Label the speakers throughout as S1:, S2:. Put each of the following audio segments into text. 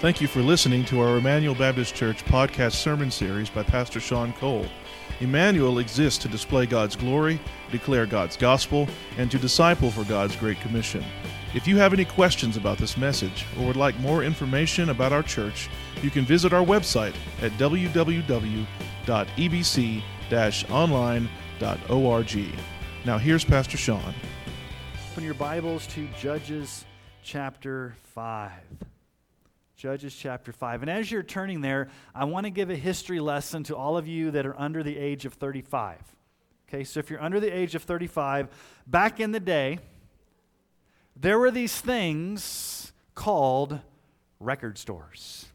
S1: Thank you for listening to our Emmanuel Baptist Church podcast sermon series by Pastor Sean Cole. Emmanuel exists to display God's glory, declare God's gospel, and to disciple for God's Great Commission. If you have any questions about this message or would like more information about our church, you can visit our website at www.ebc-online.org. Now here's Pastor Sean.
S2: Open your Bibles to Judges chapter 5. Judges chapter 5. And as you're turning there, I want to give a history lesson to all of you that are under the age of 35. Okay, so if you're under the age of 35, back in the day, there were these things called record stores.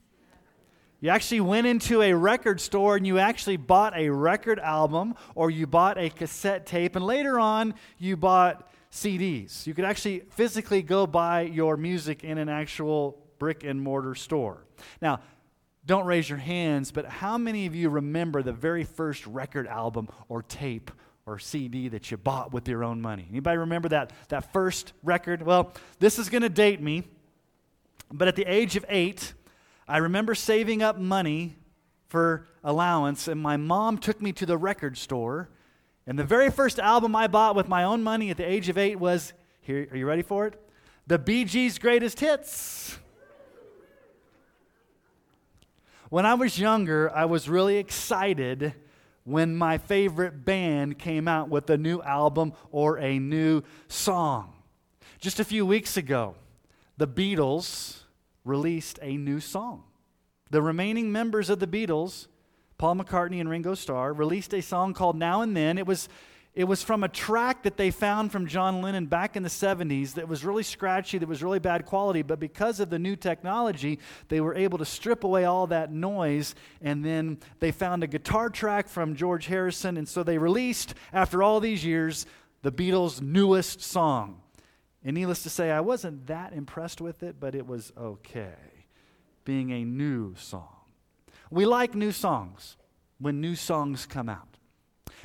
S2: You actually went into a record store and you actually bought a record album or you bought a cassette tape, and later on, you bought CDs. You could actually physically go buy your music in an actual brick and mortar store. Now, don't raise your hands, but how many of you remember the very first record album or tape or CD that you bought with your own money? Anybody remember that, that first record? Well, this is going to date me, but at the age of eight, I remember saving up money for allowance, and my mom took me to the record store. And the very first album I bought with my own money at the age of eight was here, are you ready for it? The Bee Gees' Greatest Hits. When I was younger, I was really excited when my favorite band came out with a new album or a new song. Just a few weeks ago, the Beatles released a new song. The remaining members of the Beatles, Paul McCartney and Ringo Starr, released a song called Now and Then. It was it was from a track that they found from John Lennon back in the 70s that was really scratchy, that was really bad quality, but because of the new technology, they were able to strip away all that noise. And then they found a guitar track from George Harrison, and so they released, after all these years, the Beatles' newest song. And needless to say, I wasn't that impressed with it, but it was okay, being a new song. We like new songs when new songs come out.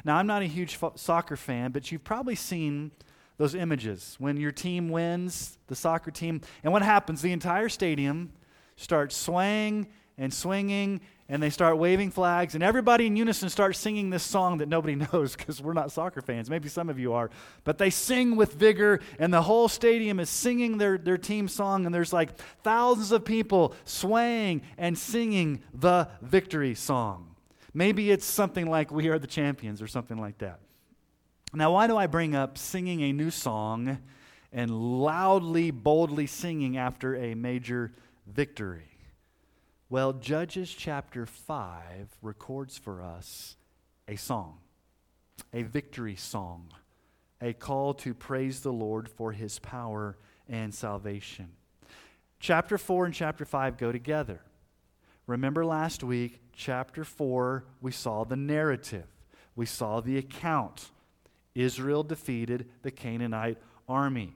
S2: Now, I'm not a huge fo- soccer fan, but you've probably seen those images when your team wins, the soccer team, and what happens? The entire stadium starts swaying and swinging, and they start waving flags, and everybody in unison starts singing this song that nobody knows because we're not soccer fans. Maybe some of you are, but they sing with vigor, and the whole stadium is singing their, their team song, and there's like thousands of people swaying and singing the victory song. Maybe it's something like We Are the Champions or something like that. Now, why do I bring up singing a new song and loudly, boldly singing after a major victory? Well, Judges chapter 5 records for us a song, a victory song, a call to praise the Lord for his power and salvation. Chapter 4 and chapter 5 go together. Remember last week, chapter 4, we saw the narrative, we saw the account. Israel defeated the Canaanite army.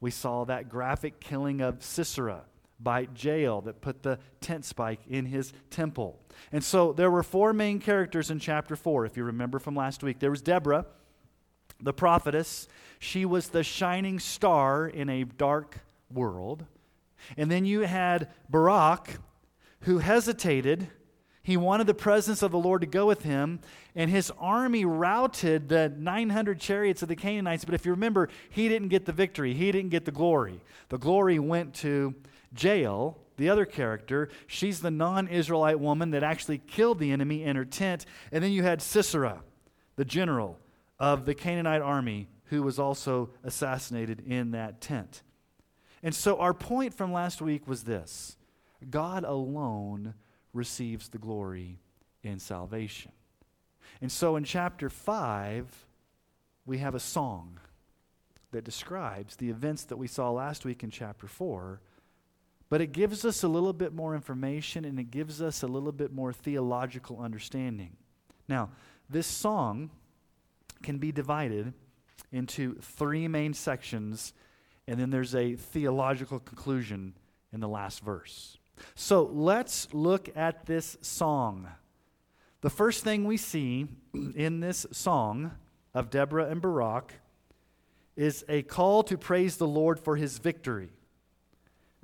S2: We saw that graphic killing of Sisera by Jael that put the tent spike in his temple. And so there were four main characters in chapter 4, if you remember from last week. There was Deborah, the prophetess. She was the shining star in a dark world. And then you had Barak, who hesitated. He wanted the presence of the Lord to go with him, and his army routed the 900 chariots of the Canaanites. But if you remember, he didn't get the victory, he didn't get the glory. The glory went to Jael, the other character. She's the non Israelite woman that actually killed the enemy in her tent. And then you had Sisera, the general of the Canaanite army, who was also assassinated in that tent. And so, our point from last week was this God alone receives the glory in salvation. And so in chapter 5, we have a song that describes the events that we saw last week in chapter 4, but it gives us a little bit more information and it gives us a little bit more theological understanding. Now, this song can be divided into three main sections, and then there's a theological conclusion in the last verse. So let's look at this song. The first thing we see in this song of Deborah and Barak is a call to praise the Lord for his victory.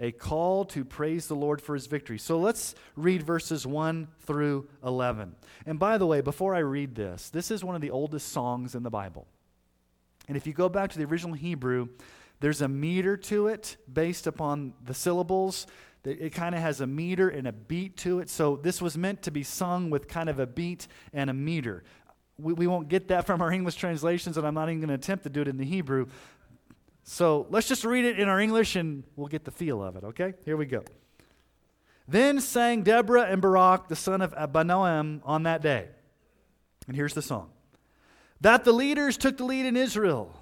S2: a call to praise the Lord for his victory. So let's read verses 1 through 11. And by the way, before I read this, this is one of the oldest songs in the Bible. And if you go back to the original Hebrew, there's a meter to it based upon the syllables. It kind of has a meter and a beat to it. So this was meant to be sung with kind of a beat and a meter. We, we won't get that from our English translations, and I'm not even going to attempt to do it in the Hebrew. So let's just read it in our English and we'll get the feel of it, okay? Here we go. Then sang Deborah and Barak, the son of Abinoam, on that day. And here's the song That the leaders took the lead in Israel,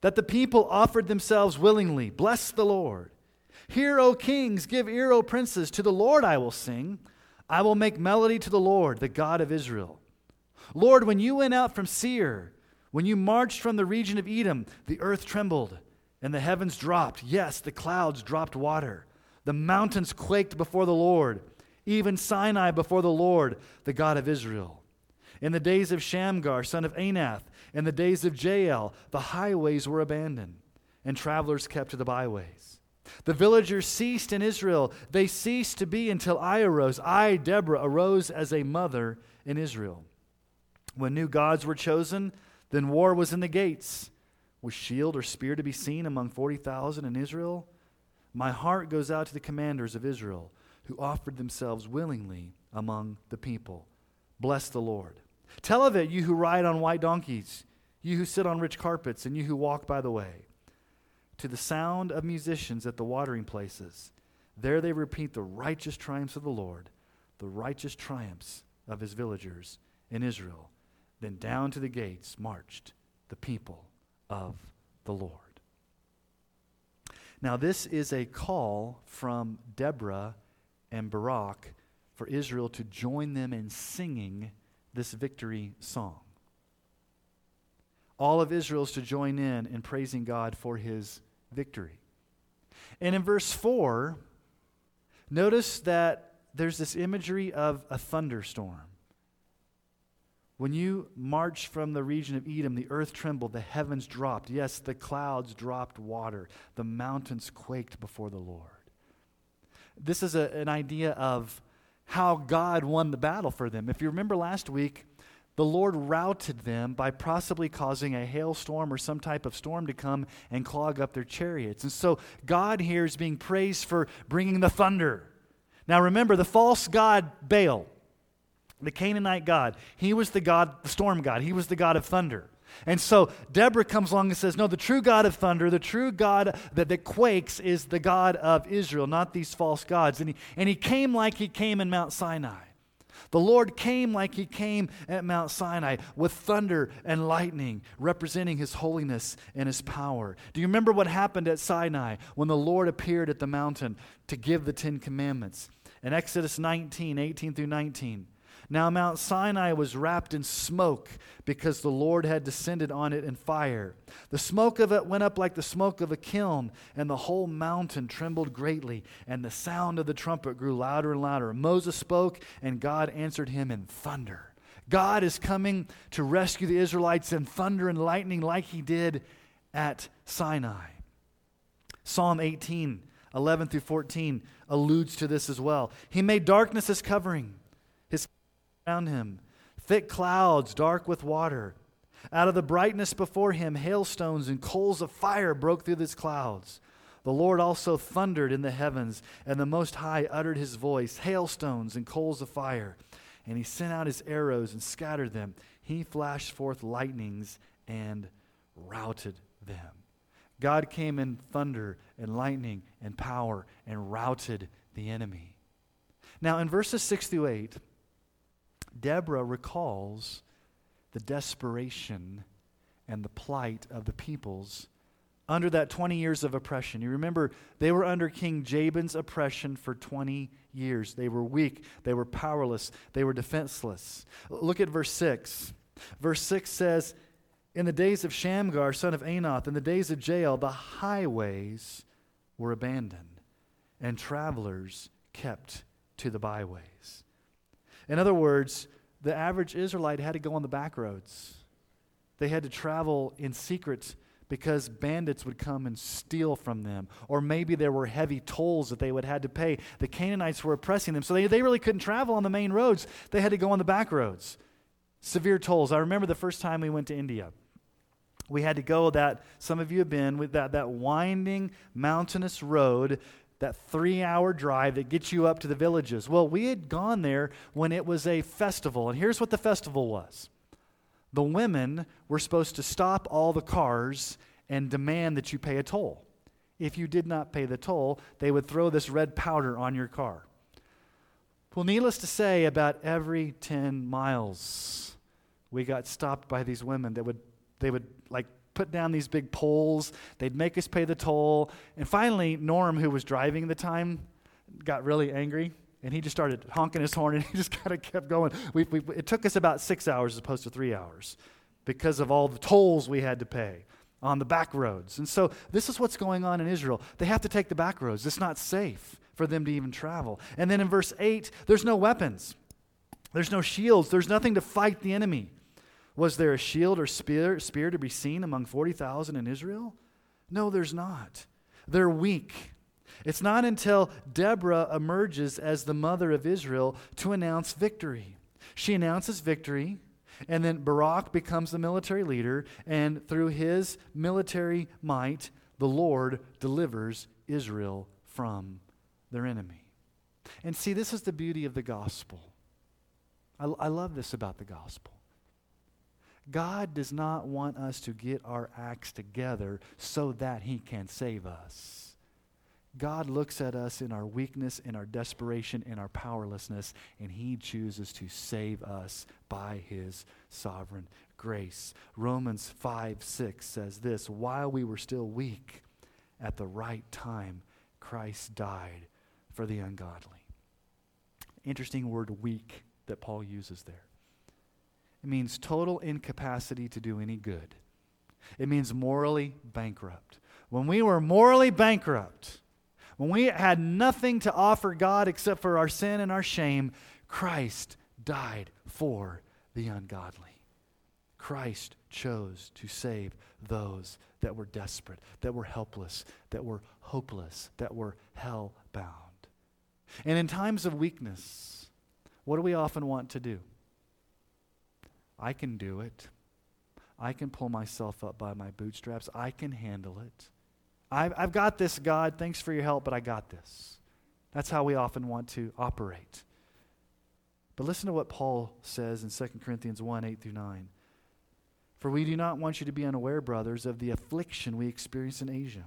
S2: that the people offered themselves willingly. Bless the Lord. Hear, O kings, give ear, O princes. To the Lord I will sing. I will make melody to the Lord, the God of Israel. Lord, when you went out from Seir, when you marched from the region of Edom, the earth trembled and the heavens dropped. Yes, the clouds dropped water. The mountains quaked before the Lord, even Sinai before the Lord, the God of Israel. In the days of Shamgar, son of Anath, in the days of Jael, the highways were abandoned, and travelers kept to the byways. The villagers ceased in Israel. They ceased to be until I arose. I, Deborah, arose as a mother in Israel. When new gods were chosen, then war was in the gates. Was shield or spear to be seen among 40,000 in Israel? My heart goes out to the commanders of Israel who offered themselves willingly among the people. Bless the Lord. Tell of it, you who ride on white donkeys, you who sit on rich carpets, and you who walk by the way. To the sound of musicians at the watering places, there they repeat the righteous triumphs of the Lord, the righteous triumphs of his villagers in Israel. Then down to the gates marched the people of the Lord. Now, this is a call from Deborah and Barak for Israel to join them in singing this victory song. All of Israel is to join in in praising God for his victory. And in verse 4, notice that there's this imagery of a thunderstorm. When you marched from the region of Edom, the earth trembled, the heavens dropped. Yes, the clouds dropped water, the mountains quaked before the Lord. This is a, an idea of how God won the battle for them. If you remember last week, the Lord routed them by possibly causing a hailstorm or some type of storm to come and clog up their chariots. And so God here is being praised for bringing the thunder. Now remember, the false god Baal the Canaanite god. He was the god, the storm god. He was the god of thunder. And so Deborah comes along and says, No, the true God of thunder, the true God that, that quakes is the God of Israel, not these false gods. And he, and he came like he came in Mount Sinai. The Lord came like he came at Mount Sinai with thunder and lightning, representing his holiness and his power. Do you remember what happened at Sinai when the Lord appeared at the mountain to give the Ten Commandments? In Exodus 19, 18 through 19. Now, Mount Sinai was wrapped in smoke because the Lord had descended on it in fire. The smoke of it went up like the smoke of a kiln, and the whole mountain trembled greatly, and the sound of the trumpet grew louder and louder. Moses spoke, and God answered him in thunder. God is coming to rescue the Israelites in thunder and lightning like he did at Sinai. Psalm 18, 11 through 14 alludes to this as well. He made darkness his covering around him, thick clouds dark with water. Out of the brightness before him, hailstones and coals of fire broke through these clouds. The Lord also thundered in the heavens, and the Most High uttered his voice, hailstones and coals of fire. And he sent out his arrows and scattered them. He flashed forth lightnings and routed them. God came in thunder and lightning and power and routed the enemy. Now, in verses 6 through 8, Deborah recalls the desperation and the plight of the peoples under that 20 years of oppression. You remember, they were under King Jabin's oppression for 20 years. They were weak, they were powerless, they were defenseless. Look at verse 6. Verse 6 says, In the days of Shamgar, son of Anath, in the days of Jael, the highways were abandoned, and travelers kept to the byways. In other words, the average Israelite had to go on the back roads. They had to travel in secret because bandits would come and steal from them. Or maybe there were heavy tolls that they would have to pay. The Canaanites were oppressing them, so they, they really couldn't travel on the main roads. They had to go on the back roads. Severe tolls. I remember the first time we went to India. We had to go that, some of you have been, with that, that winding mountainous road, that three hour drive that gets you up to the villages. Well, we had gone there when it was a festival, and here's what the festival was the women were supposed to stop all the cars and demand that you pay a toll. If you did not pay the toll, they would throw this red powder on your car. Well, needless to say, about every 10 miles, we got stopped by these women that would, they would like put down these big poles. They'd make us pay the toll. And finally, Norm, who was driving the time, got really angry and he just started honking his horn and he just kind of kept going. We, we, it took us about six hours as opposed to three hours because of all the tolls we had to pay on the back roads. And so this is what's going on in Israel. They have to take the back roads. It's not safe for them to even travel. And then in verse 8, there's no weapons, there's no shields, there's nothing to fight the enemy. Was there a shield or spear, spear to be seen among 40,000 in Israel? No, there's not. They're weak. It's not until Deborah emerges as the mother of Israel to announce victory. She announces victory, and then Barak becomes the military leader, and through his military might, the Lord delivers Israel from their enemy. And see, this is the beauty of the gospel. I, I love this about the gospel. God does not want us to get our acts together so that he can save us. God looks at us in our weakness, in our desperation, in our powerlessness, and He chooses to save us by His sovereign grace. Romans 5 6 says this While we were still weak, at the right time, Christ died for the ungodly. Interesting word weak that Paul uses there. It means total incapacity to do any good. It means morally bankrupt. When we were morally bankrupt, when we had nothing to offer God except for our sin and our shame, Christ died for the ungodly. Christ chose to save those that were desperate, that were helpless, that were hopeless, that were hell bound. And in times of weakness, what do we often want to do? I can do it. I can pull myself up by my bootstraps. I can handle it. I've, I've got this, God. Thanks for your help, but I got this. That's how we often want to operate. But listen to what Paul says in 2 Corinthians 1 8 through 9. For we do not want you to be unaware, brothers, of the affliction we experienced in Asia.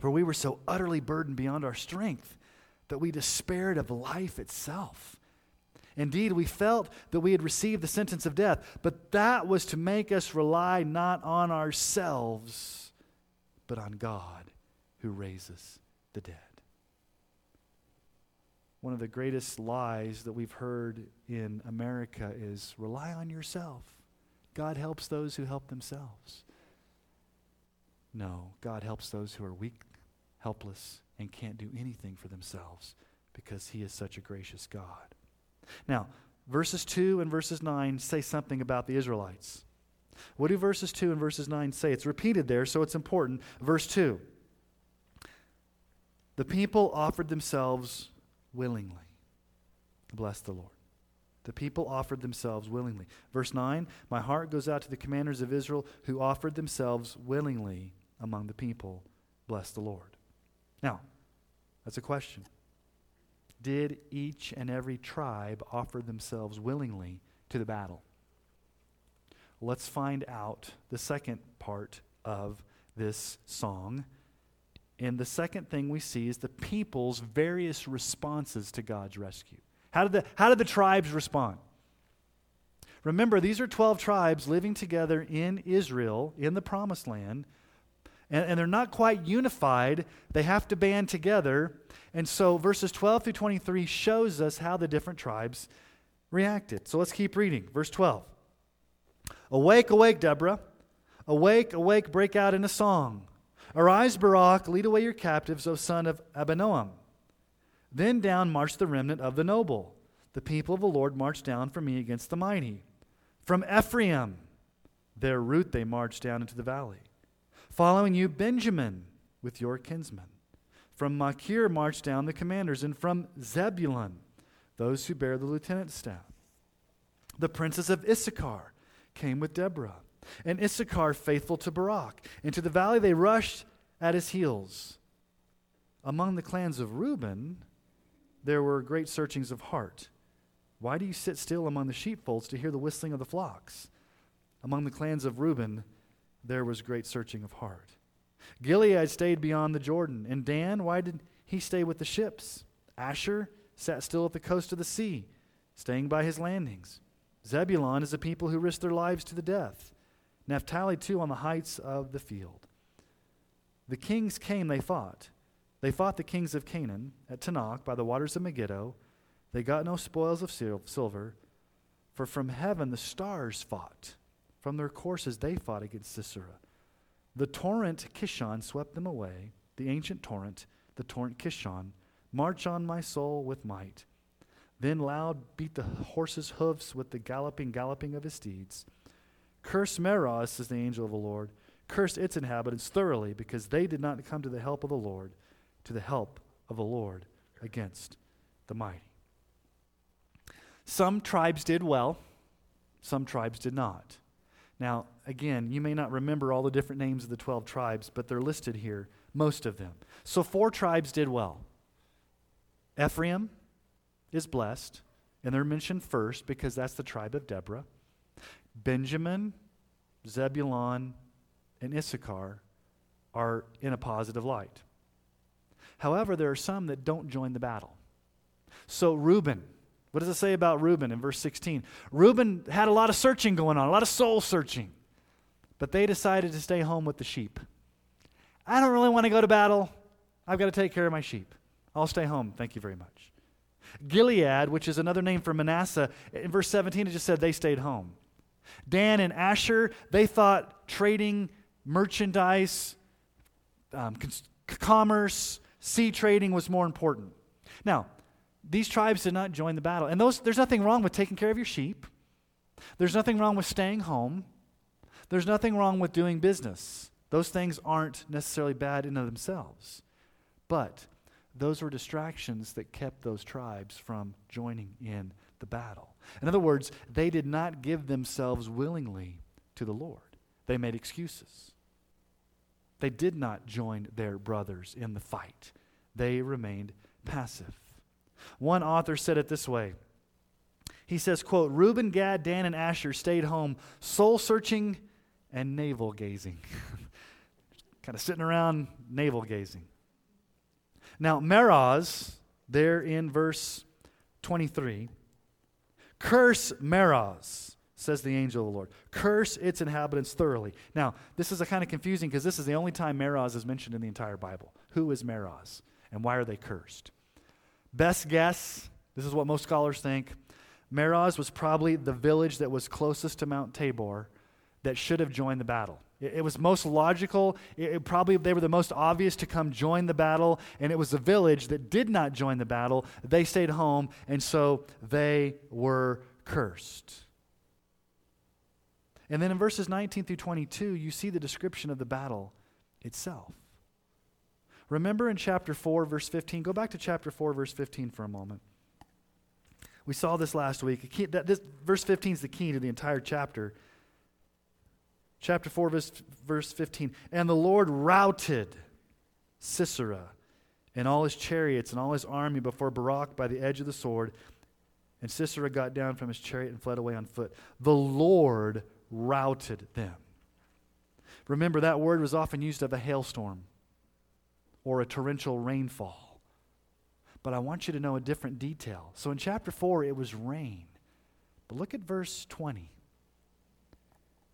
S2: For we were so utterly burdened beyond our strength that we despaired of life itself. Indeed, we felt that we had received the sentence of death, but that was to make us rely not on ourselves but on God who raises the dead. One of the greatest lies that we've heard in America is rely on yourself. God helps those who help themselves. No, God helps those who are weak, helpless, and can't do anything for themselves because He is such a gracious God. Now, verses 2 and verses 9 say something about the Israelites. What do verses 2 and verses 9 say? It's repeated there, so it's important. Verse 2 The people offered themselves willingly. Bless the Lord. The people offered themselves willingly. Verse 9 My heart goes out to the commanders of Israel who offered themselves willingly among the people. Bless the Lord. Now, that's a question. Did each and every tribe offer themselves willingly to the battle? let's find out the second part of this song. And the second thing we see is the people's various responses to God's rescue. How did the, how did the tribes respond? Remember, these are 12 tribes living together in Israel, in the promised land, and, and they're not quite unified. They have to band together. And so, verses 12 through 23 shows us how the different tribes reacted. So, let's keep reading. Verse 12. Awake, awake, Deborah. Awake, awake, break out in a song. Arise, Barak, lead away your captives, O son of Abinoam. Then down marched the remnant of the noble. The people of the Lord marched down for me against the mighty. From Ephraim, their route they marched down into the valley. Following you, Benjamin with your kinsmen. From Machir marched down the commanders, and from Zebulun, those who bear the lieutenant's staff. The princes of Issachar came with Deborah, and Issachar faithful to Barak. Into the valley they rushed at his heels. Among the clans of Reuben, there were great searchings of heart. Why do you sit still among the sheepfolds to hear the whistling of the flocks? Among the clans of Reuben, there was great searching of heart. Gilead stayed beyond the Jordan. And Dan, why did he stay with the ships? Asher sat still at the coast of the sea, staying by his landings. Zebulun is a people who risked their lives to the death. Naphtali, too, on the heights of the field. The kings came, they fought. They fought the kings of Canaan at Taanach by the waters of Megiddo. They got no spoils of silver, for from heaven the stars fought. From their courses they fought against Sisera. The torrent Kishon swept them away, the ancient torrent, the torrent Kishon. March on, my soul, with might. Then loud beat the horse's hoofs with the galloping, galloping of his steeds. Curse Meroz, says the angel of the Lord. Curse its inhabitants thoroughly, because they did not come to the help of the Lord, to the help of the Lord against the mighty. Some tribes did well, some tribes did not. Now, again, you may not remember all the different names of the 12 tribes, but they're listed here, most of them. So, four tribes did well. Ephraim is blessed, and they're mentioned first because that's the tribe of Deborah. Benjamin, Zebulun, and Issachar are in a positive light. However, there are some that don't join the battle. So, Reuben, what does it say about Reuben in verse 16? Reuben had a lot of searching going on, a lot of soul searching, but they decided to stay home with the sheep. I don't really want to go to battle. I've got to take care of my sheep. I'll stay home. Thank you very much. Gilead, which is another name for Manasseh, in verse 17 it just said they stayed home. Dan and Asher, they thought trading, merchandise, um, commerce, sea trading was more important. Now, these tribes did not join the battle. And those, there's nothing wrong with taking care of your sheep. There's nothing wrong with staying home. There's nothing wrong with doing business. Those things aren't necessarily bad in of themselves. But those were distractions that kept those tribes from joining in the battle. In other words, they did not give themselves willingly to the Lord, they made excuses. They did not join their brothers in the fight, they remained passive. One author said it this way. He says, quote, Reuben, Gad, Dan, and Asher stayed home, soul searching and navel gazing. kind of sitting around navel gazing. Now, Meroz, there in verse 23, curse Meroz, says the angel of the Lord. Curse its inhabitants thoroughly. Now, this is a kind of confusing because this is the only time Meroz is mentioned in the entire Bible. Who is Meroz? And why are they cursed? Best guess, this is what most scholars think, Meroz was probably the village that was closest to Mount Tabor that should have joined the battle. It, it was most logical. It, it probably they were the most obvious to come join the battle, and it was the village that did not join the battle. They stayed home, and so they were cursed. And then in verses 19 through 22, you see the description of the battle itself. Remember in chapter 4, verse 15? Go back to chapter 4, verse 15 for a moment. We saw this last week. Key, that, this, verse 15 is the key to the entire chapter. Chapter 4, verse, verse 15. And the Lord routed Sisera and all his chariots and all his army before Barak by the edge of the sword. And Sisera got down from his chariot and fled away on foot. The Lord routed them. Remember, that word was often used of a hailstorm or a torrential rainfall. But I want you to know a different detail. So in chapter 4, it was rain. But look at verse 20.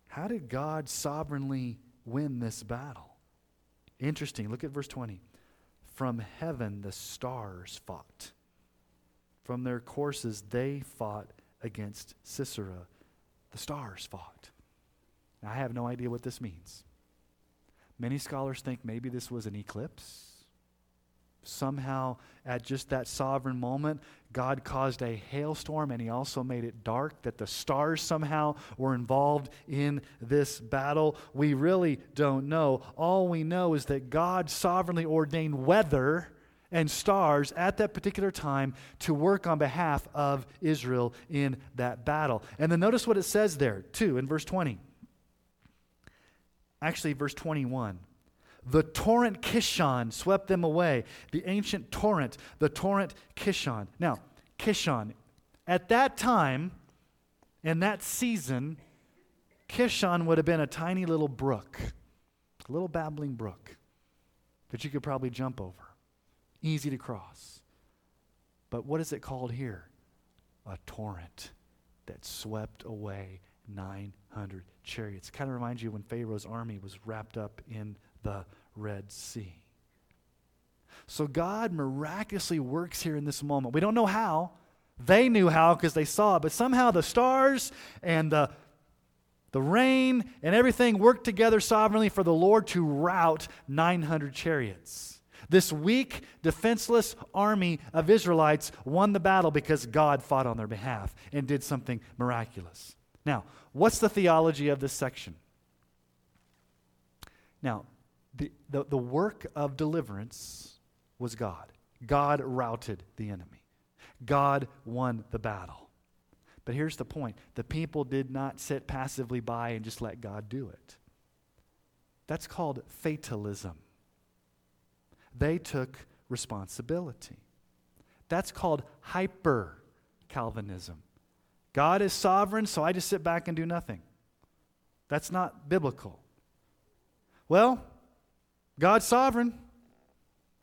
S2: How did God sovereignly win this battle? Interesting. Look at verse 20. From heaven the stars fought. From their courses they fought against Sisera. The stars fought. Now, I have no idea what this means. Many scholars think maybe this was an eclipse. somehow, at just that sovereign moment, God caused a hailstorm and he also made it dark, that the stars somehow were involved in this battle. We really don't know. All we know is that God sovereignly ordained weather and stars at that particular time to work on behalf of Israel in that battle. And then notice what it says there, too, in verse 20. Actually, verse 21. The torrent Kishon swept them away. The ancient torrent, the torrent Kishon. Now, Kishon, at that time, in that season, Kishon would have been a tiny little brook, a little babbling brook that you could probably jump over. Easy to cross. But what is it called here? A torrent that swept away 900 chariots. Kind of reminds you when Pharaoh's army was wrapped up in the Red Sea. So God miraculously works here in this moment. We don't know how. They knew how because they saw it, but somehow the stars and the, the rain and everything worked together sovereignly for the Lord to rout 900 chariots. This weak, defenseless army of Israelites won the battle because God fought on their behalf and did something miraculous. Now, what's the theology of this section? Now, the, the, the work of deliverance was God. God routed the enemy, God won the battle. But here's the point the people did not sit passively by and just let God do it. That's called fatalism. They took responsibility. That's called hyper Calvinism. God is sovereign, so I just sit back and do nothing. That's not biblical. Well, God's sovereign.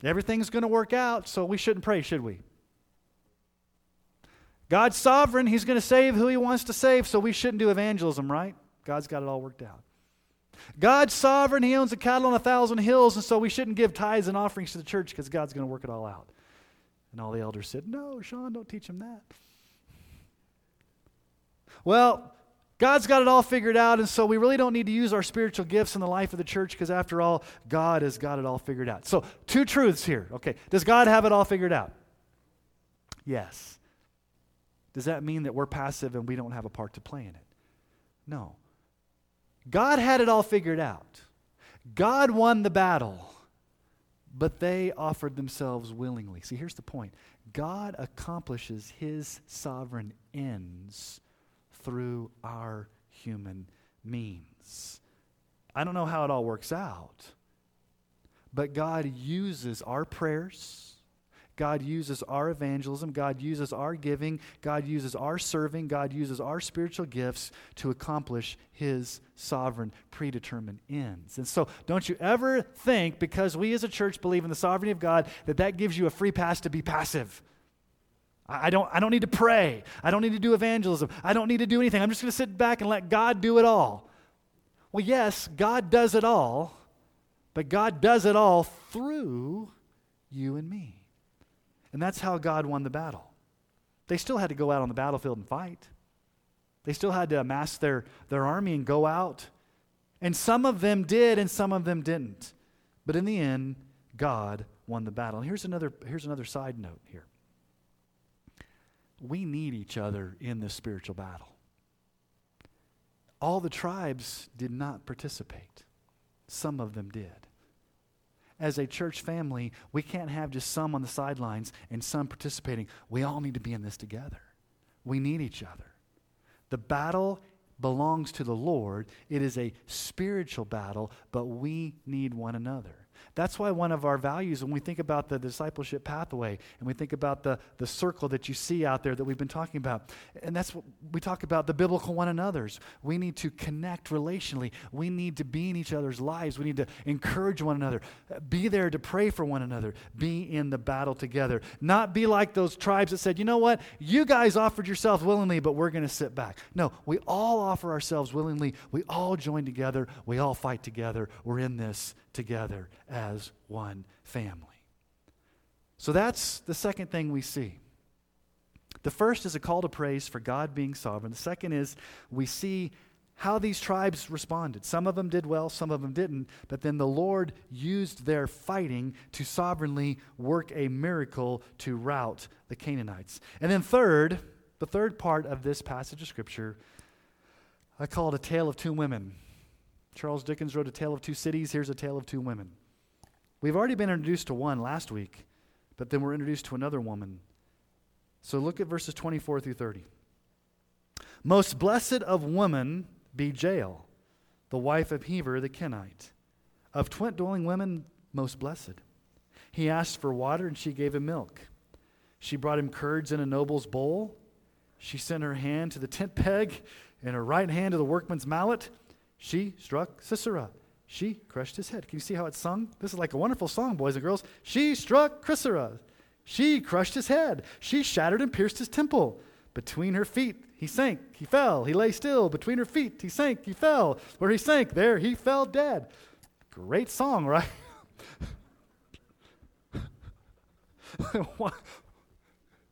S2: Everything's going to work out, so we shouldn't pray, should we? God's sovereign. He's going to save who He wants to save, so we shouldn't do evangelism, right? God's got it all worked out. God's sovereign. He owns the cattle on a thousand hills, and so we shouldn't give tithes and offerings to the church because God's going to work it all out. And all the elders said, No, Sean, don't teach him that. Well, God's got it all figured out, and so we really don't need to use our spiritual gifts in the life of the church because, after all, God has got it all figured out. So, two truths here. Okay, does God have it all figured out? Yes. Does that mean that we're passive and we don't have a part to play in it? No. God had it all figured out. God won the battle, but they offered themselves willingly. See, here's the point God accomplishes his sovereign ends through our human means. I don't know how it all works out, but God uses our prayers. God uses our evangelism. God uses our giving. God uses our serving. God uses our spiritual gifts to accomplish His sovereign, predetermined ends. And so, don't you ever think, because we as a church believe in the sovereignty of God, that that gives you a free pass to be passive. I don't, I don't need to pray. I don't need to do evangelism. I don't need to do anything. I'm just going to sit back and let God do it all. Well, yes, God does it all, but God does it all through you and me. And that's how God won the battle. They still had to go out on the battlefield and fight. They still had to amass their, their army and go out. And some of them did, and some of them didn't. But in the end, God won the battle. And here's another, here's another side note here we need each other in this spiritual battle. All the tribes did not participate, some of them did. As a church family, we can't have just some on the sidelines and some participating. We all need to be in this together. We need each other. The battle belongs to the Lord. It is a spiritual battle, but we need one another. That's why one of our values, when we think about the discipleship pathway and we think about the, the circle that you see out there that we've been talking about, and that's what we talk about the biblical one another's. We need to connect relationally. We need to be in each other's lives. We need to encourage one another, be there to pray for one another, be in the battle together. Not be like those tribes that said, you know what, you guys offered yourself willingly, but we're going to sit back. No, we all offer ourselves willingly. We all join together. We all fight together. We're in this together as one family. So that's the second thing we see. The first is a call to praise for God being sovereign. The second is we see how these tribes responded. Some of them did well, some of them didn't, but then the Lord used their fighting to sovereignly work a miracle to rout the Canaanites. And then, third, the third part of this passage of Scripture, I call it a tale of two women. Charles Dickens wrote A Tale of Two Cities. Here's a tale of two women. We've already been introduced to one last week, but then we're introduced to another woman. So look at verses 24 through 30. Most blessed of women be Jael, the wife of Heber the Kenite. Of twin dwelling women, most blessed. He asked for water, and she gave him milk. She brought him curds in a noble's bowl. She sent her hand to the tent peg and her right hand to the workman's mallet. She struck Sisera. She crushed his head. Can you see how it's sung? This is like a wonderful song, boys and girls. She struck Sisera. She crushed his head. She shattered and pierced his temple. Between her feet, he sank, he fell, he lay still. Between her feet, he sank, he fell. Where he sank, there he fell dead. Great song, right?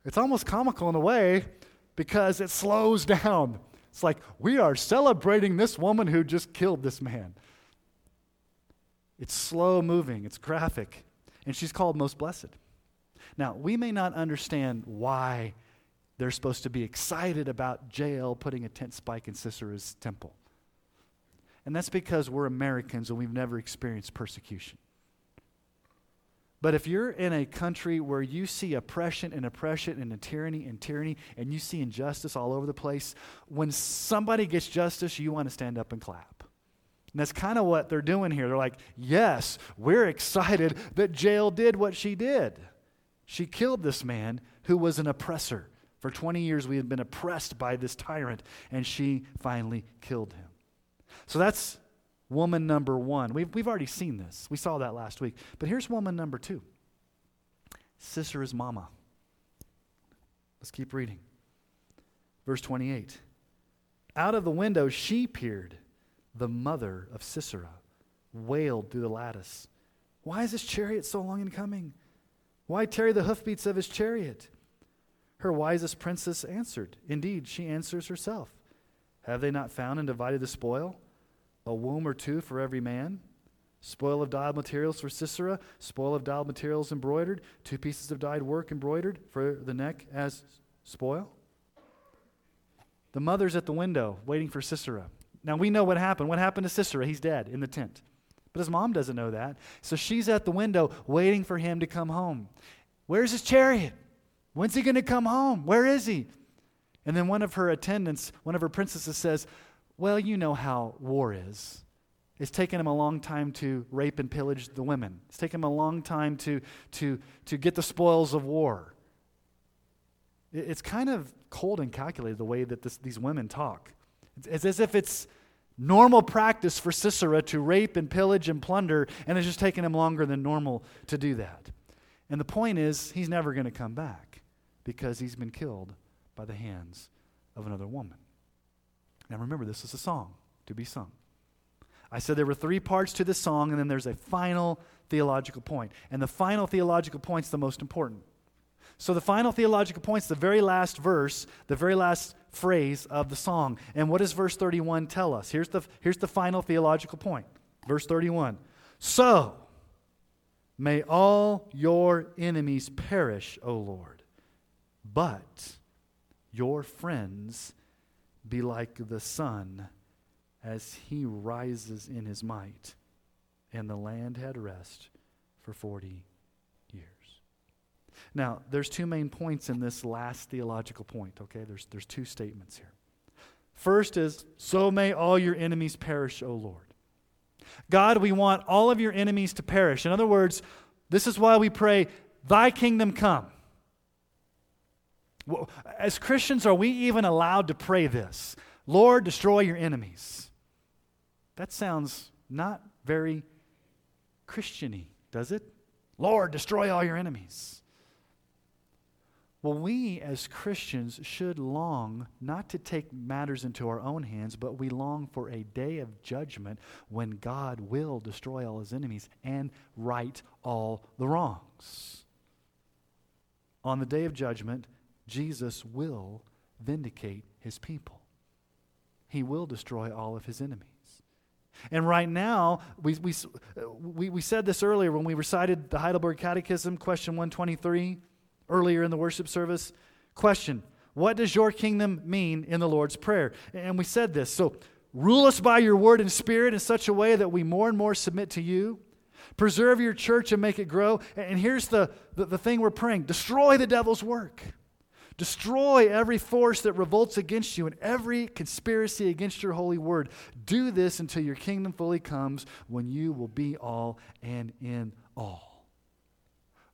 S2: it's almost comical in a way because it slows down. It's like, we are celebrating this woman who just killed this man. It's slow moving, it's graphic, and she's called most blessed. Now, we may not understand why they're supposed to be excited about Jael putting a tent spike in Sisera's temple. And that's because we're Americans and we've never experienced persecution. But if you're in a country where you see oppression and oppression and tyranny and tyranny and you see injustice all over the place, when somebody gets justice, you want to stand up and clap. And that's kind of what they're doing here. They're like, yes, we're excited that Jael did what she did. She killed this man who was an oppressor. For 20 years, we had been oppressed by this tyrant, and she finally killed him. So that's woman number one. We've, we've already seen this. We saw that last week. But here's woman number two Sisera's mama. Let's keep reading. Verse 28. Out of the window she peered, the mother of Sisera, wailed through the lattice. Why is this chariot so long in coming? Why tarry the hoofbeats of his chariot? Her wisest princess answered. Indeed, she answers herself. Have they not found and divided the spoil? A womb or two for every man? Spoil of dyed materials for Sisera, spoil of dyed materials embroidered, two pieces of dyed work embroidered for the neck as spoil? The mother's at the window waiting for Sisera. Now we know what happened. What happened to Sisera? He's dead in the tent. But his mom doesn't know that. So she's at the window waiting for him to come home. Where's his chariot? When's he going to come home? Where is he? And then one of her attendants, one of her princesses says, Well, you know how war is. It's taken him a long time to rape and pillage the women. It's taken him a long time to, to, to get the spoils of war. It's kind of cold and calculated the way that this, these women talk. It's as if it's normal practice for Sisera to rape and pillage and plunder, and it's just taken him longer than normal to do that. And the point is, he's never going to come back because he's been killed by the hands of another woman. Now remember, this is a song to be sung. I said there were three parts to this song, and then there's a final theological point. And the final theological point is the most important. So the final theological point is the very last verse, the very last phrase of the song. And what does verse 31 tell us? Here's the, here's the final theological point. Verse 31. So may all your enemies perish, O Lord. But your friends be like the sun as he rises in his might. And the land had rest for 40 years. Now, there's two main points in this last theological point, okay? There's, there's two statements here. First is, So may all your enemies perish, O Lord. God, we want all of your enemies to perish. In other words, this is why we pray, Thy kingdom come. As Christians, are we even allowed to pray this? Lord, destroy your enemies. That sounds not very Christiany, does it? Lord, destroy all your enemies. Well, we as Christians should long not to take matters into our own hands, but we long for a day of judgment when God will destroy all his enemies and right all the wrongs. On the day of judgment, Jesus will vindicate his people. he will destroy all of his enemies. And right now, we, we, we, we said this earlier when we recited the Heidelberg Catechism, question 123, earlier in the worship service. Question What does your kingdom mean in the Lord's Prayer? And we said this. So, rule us by your word and spirit in such a way that we more and more submit to you. Preserve your church and make it grow. And here's the, the, the thing we're praying destroy the devil's work. Destroy every force that revolts against you and every conspiracy against your holy word. Do this until your kingdom fully comes when you will be all and in all.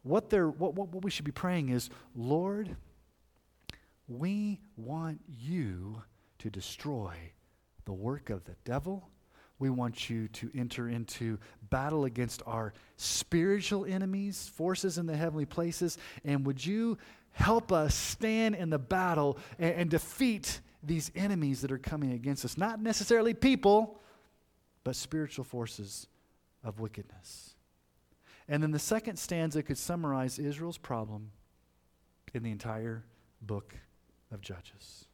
S2: What, they're, what, what, what we should be praying is Lord, we want you to destroy the work of the devil. We want you to enter into battle against our spiritual enemies, forces in the heavenly places. And would you help us stand in the battle and, and defeat these enemies that are coming against us. Not necessarily people, but spiritual forces of wickedness. And then the second stanza could summarize Israel's problem in the entire book of Judges.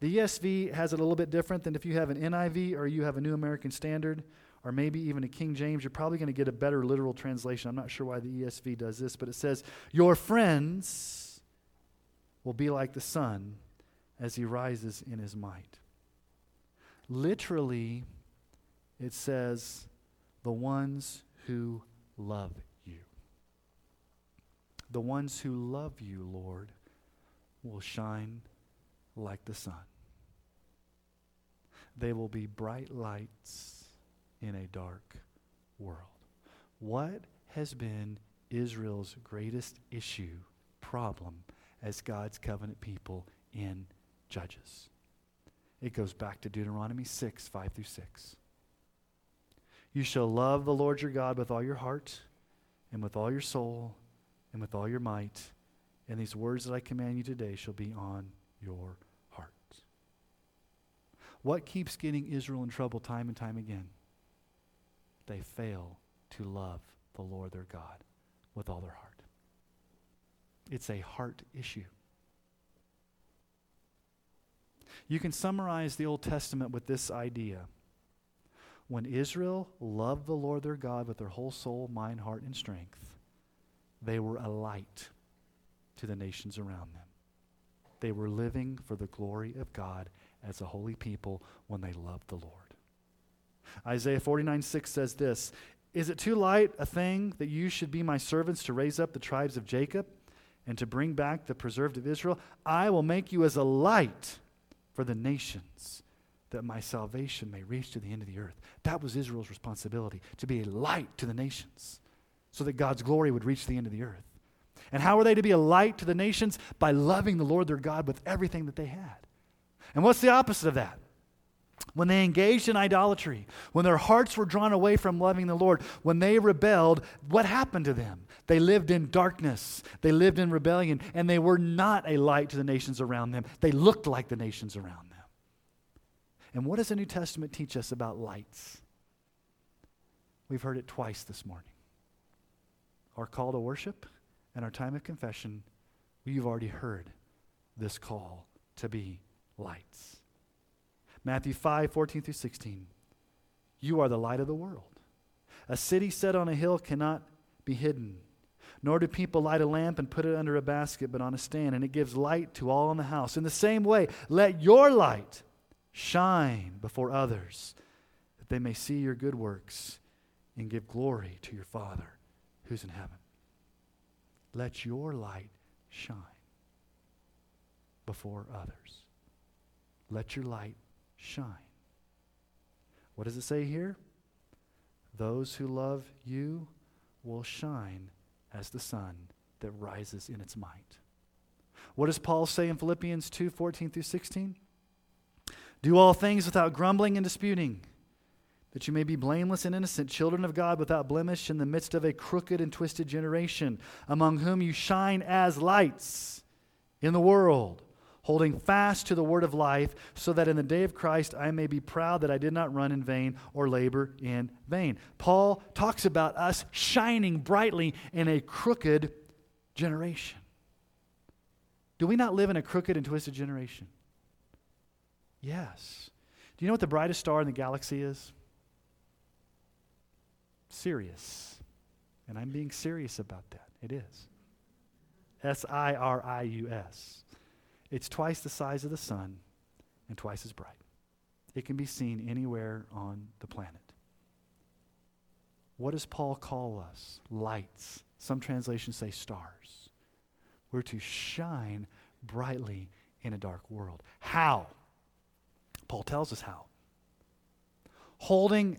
S2: The ESV has it a little bit different than if you have an NIV or you have a New American Standard or maybe even a King James, you're probably going to get a better literal translation. I'm not sure why the ESV does this, but it says, Your friends will be like the sun as he rises in his might. Literally, it says, The ones who love you. The ones who love you, Lord, will shine like the sun. They will be bright lights in a dark world. What has been Israel's greatest issue, problem, as God's covenant people in Judges? It goes back to Deuteronomy 6, 5 through 6. You shall love the Lord your God with all your heart, and with all your soul, and with all your might. And these words that I command you today shall be on your heart. What keeps getting Israel in trouble time and time again? They fail to love the Lord their God with all their heart. It's a heart issue. You can summarize the Old Testament with this idea. When Israel loved the Lord their God with their whole soul, mind, heart, and strength, they were a light to the nations around them. They were living for the glory of God as a holy people when they loved the Lord. Isaiah 49 6 says this Is it too light a thing that you should be my servants to raise up the tribes of Jacob and to bring back the preserved of Israel? I will make you as a light for the nations that my salvation may reach to the end of the earth. That was Israel's responsibility, to be a light to the nations so that God's glory would reach the end of the earth. And how were they to be a light to the nations? By loving the Lord their God with everything that they had. And what's the opposite of that? When they engaged in idolatry, when their hearts were drawn away from loving the Lord, when they rebelled, what happened to them? They lived in darkness, they lived in rebellion, and they were not a light to the nations around them. They looked like the nations around them. And what does the New Testament teach us about lights? We've heard it twice this morning. Our call to worship and our time of confession, we've already heard this call to be lights. Matthew 5, 14 through 16. You are the light of the world. A city set on a hill cannot be hidden. Nor do people light a lamp and put it under a basket, but on a stand, and it gives light to all in the house. In the same way, let your light shine before others, that they may see your good works and give glory to your Father who's in heaven. Let your light shine before others. Let your light shine. What does it say here? Those who love you will shine as the sun that rises in its might. What does Paul say in Philippians 2 14 through 16? Do all things without grumbling and disputing, that you may be blameless and innocent, children of God without blemish in the midst of a crooked and twisted generation, among whom you shine as lights in the world holding fast to the word of life, so that in the day of Christ I may be proud that I did not run in vain or labor in vain. Paul talks about us shining brightly in a crooked generation. Do we not live in a crooked and twisted generation? Yes. Do you know what the brightest star in the galaxy is? Sirius. And I'm being serious about that. It is. S I R I U S. It's twice the size of the sun and twice as bright. It can be seen anywhere on the planet. What does Paul call us? Lights. Some translations say stars. We're to shine brightly in a dark world. How? Paul tells us how. Holding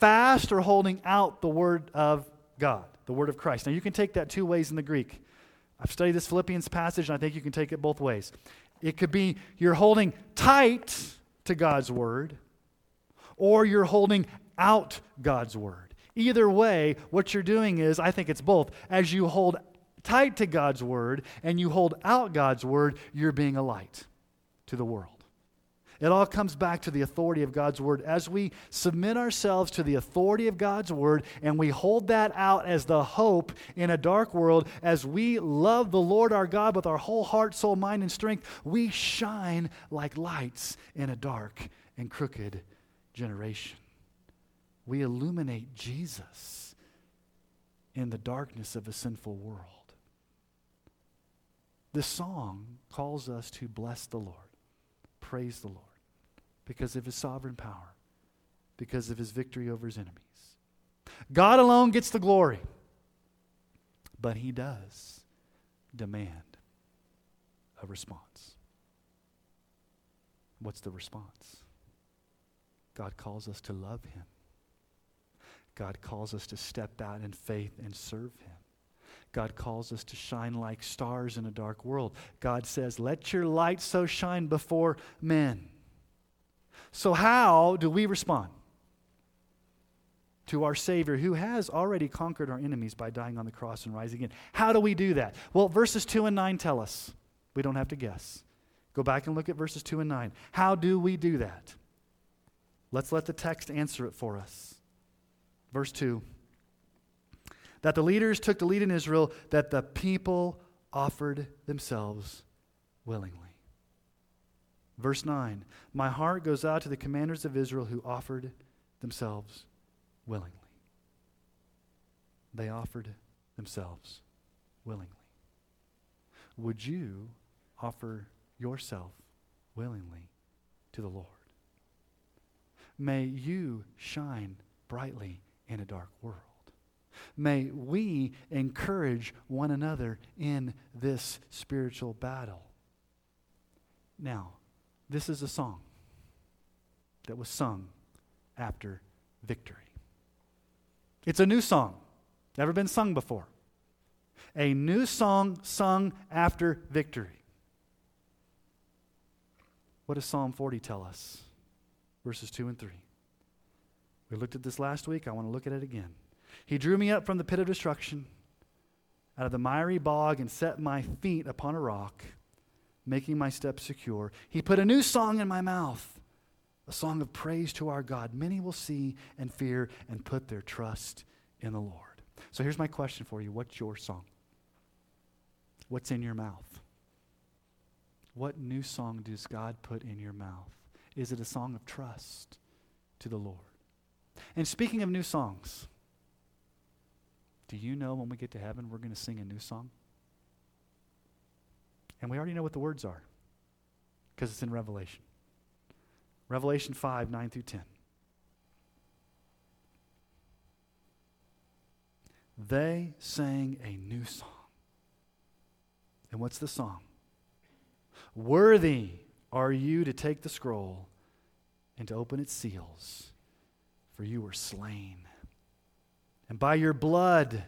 S2: fast or holding out the word of God, the word of Christ. Now, you can take that two ways in the Greek. I've studied this Philippians passage, and I think you can take it both ways. It could be you're holding tight to God's word, or you're holding out God's word. Either way, what you're doing is, I think it's both. As you hold tight to God's word and you hold out God's word, you're being a light to the world. It all comes back to the authority of God's word. As we submit ourselves to the authority of God's word and we hold that out as the hope in a dark world, as we love the Lord our God with our whole heart, soul, mind, and strength, we shine like lights in a dark and crooked generation. We illuminate Jesus in the darkness of a sinful world. This song calls us to bless the Lord, praise the Lord because of his sovereign power, because of his victory over his enemies. God alone gets the glory, but he does demand a response. What's the response? God calls us to love him. God calls us to step out in faith and serve him. God calls us to shine like stars in a dark world. God says, Let your light so shine before men so, how do we respond to our Savior who has already conquered our enemies by dying on the cross and rising again? How do we do that? Well, verses 2 and 9 tell us. We don't have to guess. Go back and look at verses 2 and 9. How do we do that? Let's let the text answer it for us. Verse 2 That the leaders took the lead in Israel, that the people offered themselves willingly. Verse 9 My heart goes out to the commanders of Israel who offered themselves willingly. They offered themselves willingly. Would you offer yourself willingly to the Lord? May you shine brightly in a dark world. May we encourage one another in this spiritual battle. Now, this is a song that was sung after victory. It's a new song, never been sung before. A new song sung after victory. What does Psalm 40 tell us? Verses 2 and 3. We looked at this last week. I want to look at it again. He drew me up from the pit of destruction, out of the miry bog, and set my feet upon a rock making my steps secure. He put a new song in my mouth, a song of praise to our God. Many will see and fear and put their trust in the Lord. So here's my question for you What's your song? What's in your mouth? What new song does God put in your mouth? Is it a song of trust to the Lord? And speaking of new songs, do you know when we get to heaven we're going to sing a new song? And we already know what the words are because it's in Revelation. Revelation 5 9 through 10. They sang a new song. And what's the song? Worthy are you to take the scroll and to open its seals, for you were slain. And by your blood,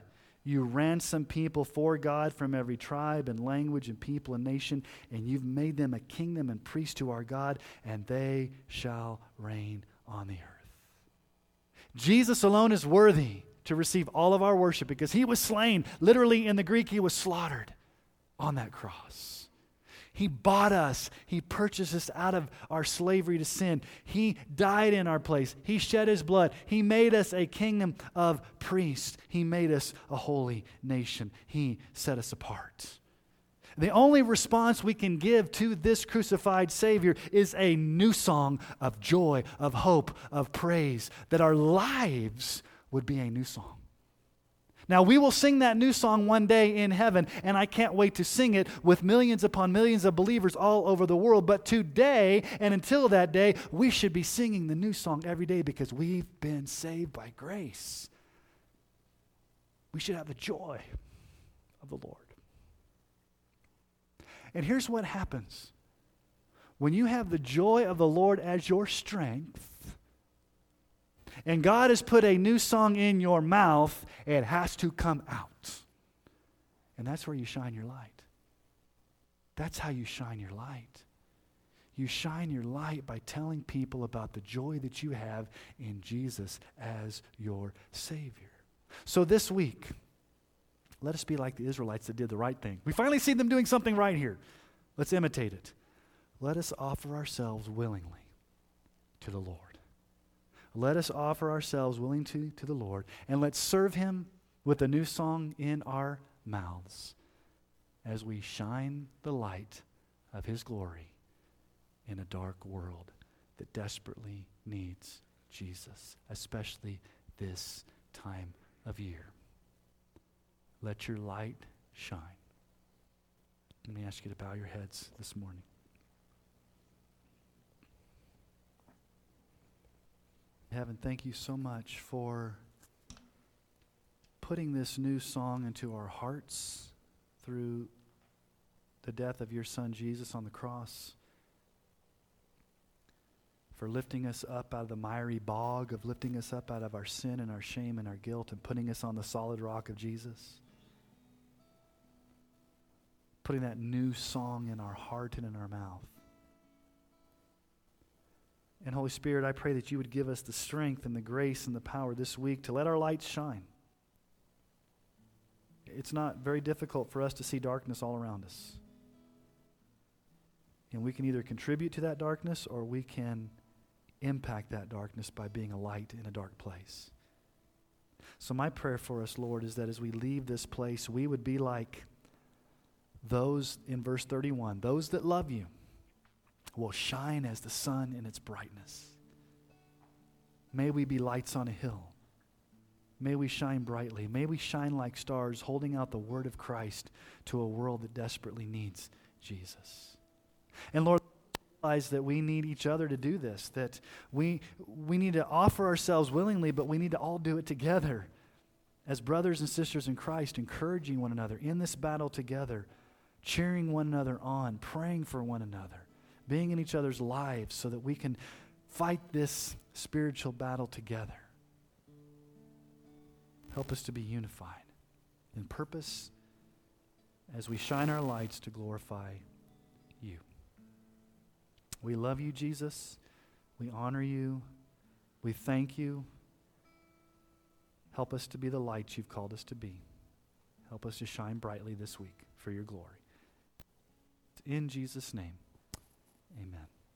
S2: you ransom people for God from every tribe and language and people and nation, and you've made them a kingdom and priests to our God, and they shall reign on the earth. Jesus alone is worthy to receive all of our worship because he was slain. Literally, in the Greek, he was slaughtered on that cross. He bought us. He purchased us out of our slavery to sin. He died in our place. He shed his blood. He made us a kingdom of priests. He made us a holy nation. He set us apart. The only response we can give to this crucified Savior is a new song of joy, of hope, of praise, that our lives would be a new song. Now, we will sing that new song one day in heaven, and I can't wait to sing it with millions upon millions of believers all over the world. But today, and until that day, we should be singing the new song every day because we've been saved by grace. We should have the joy of the Lord. And here's what happens when you have the joy of the Lord as your strength, and God has put a new song in your mouth, it has to come out. And that's where you shine your light. That's how you shine your light. You shine your light by telling people about the joy that you have in Jesus as your Savior. So this week, let us be like the Israelites that did the right thing. We finally see them doing something right here. Let's imitate it. Let us offer ourselves willingly to the Lord. Let us offer ourselves willing to, to the Lord, and let's serve Him with a new song in our mouths as we shine the light of His glory in a dark world that desperately needs Jesus, especially this time of year. Let your light shine. Let me ask you to bow your heads this morning. Heaven, thank you so much for putting this new song into our hearts through the death of your Son Jesus on the cross, for lifting us up out of the miry bog, of lifting us up out of our sin and our shame and our guilt, and putting us on the solid rock of Jesus. Putting that new song in our heart and in our mouth. And Holy Spirit, I pray that you would give us the strength and the grace and the power this week to let our lights shine. It's not very difficult for us to see darkness all around us. And we can either contribute to that darkness or we can impact that darkness by being a light in a dark place. So, my prayer for us, Lord, is that as we leave this place, we would be like those in verse 31 those that love you will shine as the sun in its brightness. May we be lights on a hill. May we shine brightly. May we shine like stars, holding out the word of Christ to a world that desperately needs Jesus. And Lord, realize that we need each other to do this, that we, we need to offer ourselves willingly, but we need to all do it together as brothers and sisters in Christ, encouraging one another in this battle together, cheering one another on, praying for one another being in each other's lives so that we can fight this spiritual battle together. Help us to be unified in purpose as we shine our lights to glorify you. We love you, Jesus. We honor you. We thank you. Help us to be the lights you've called us to be. Help us to shine brightly this week for your glory. In Jesus' name. Amen.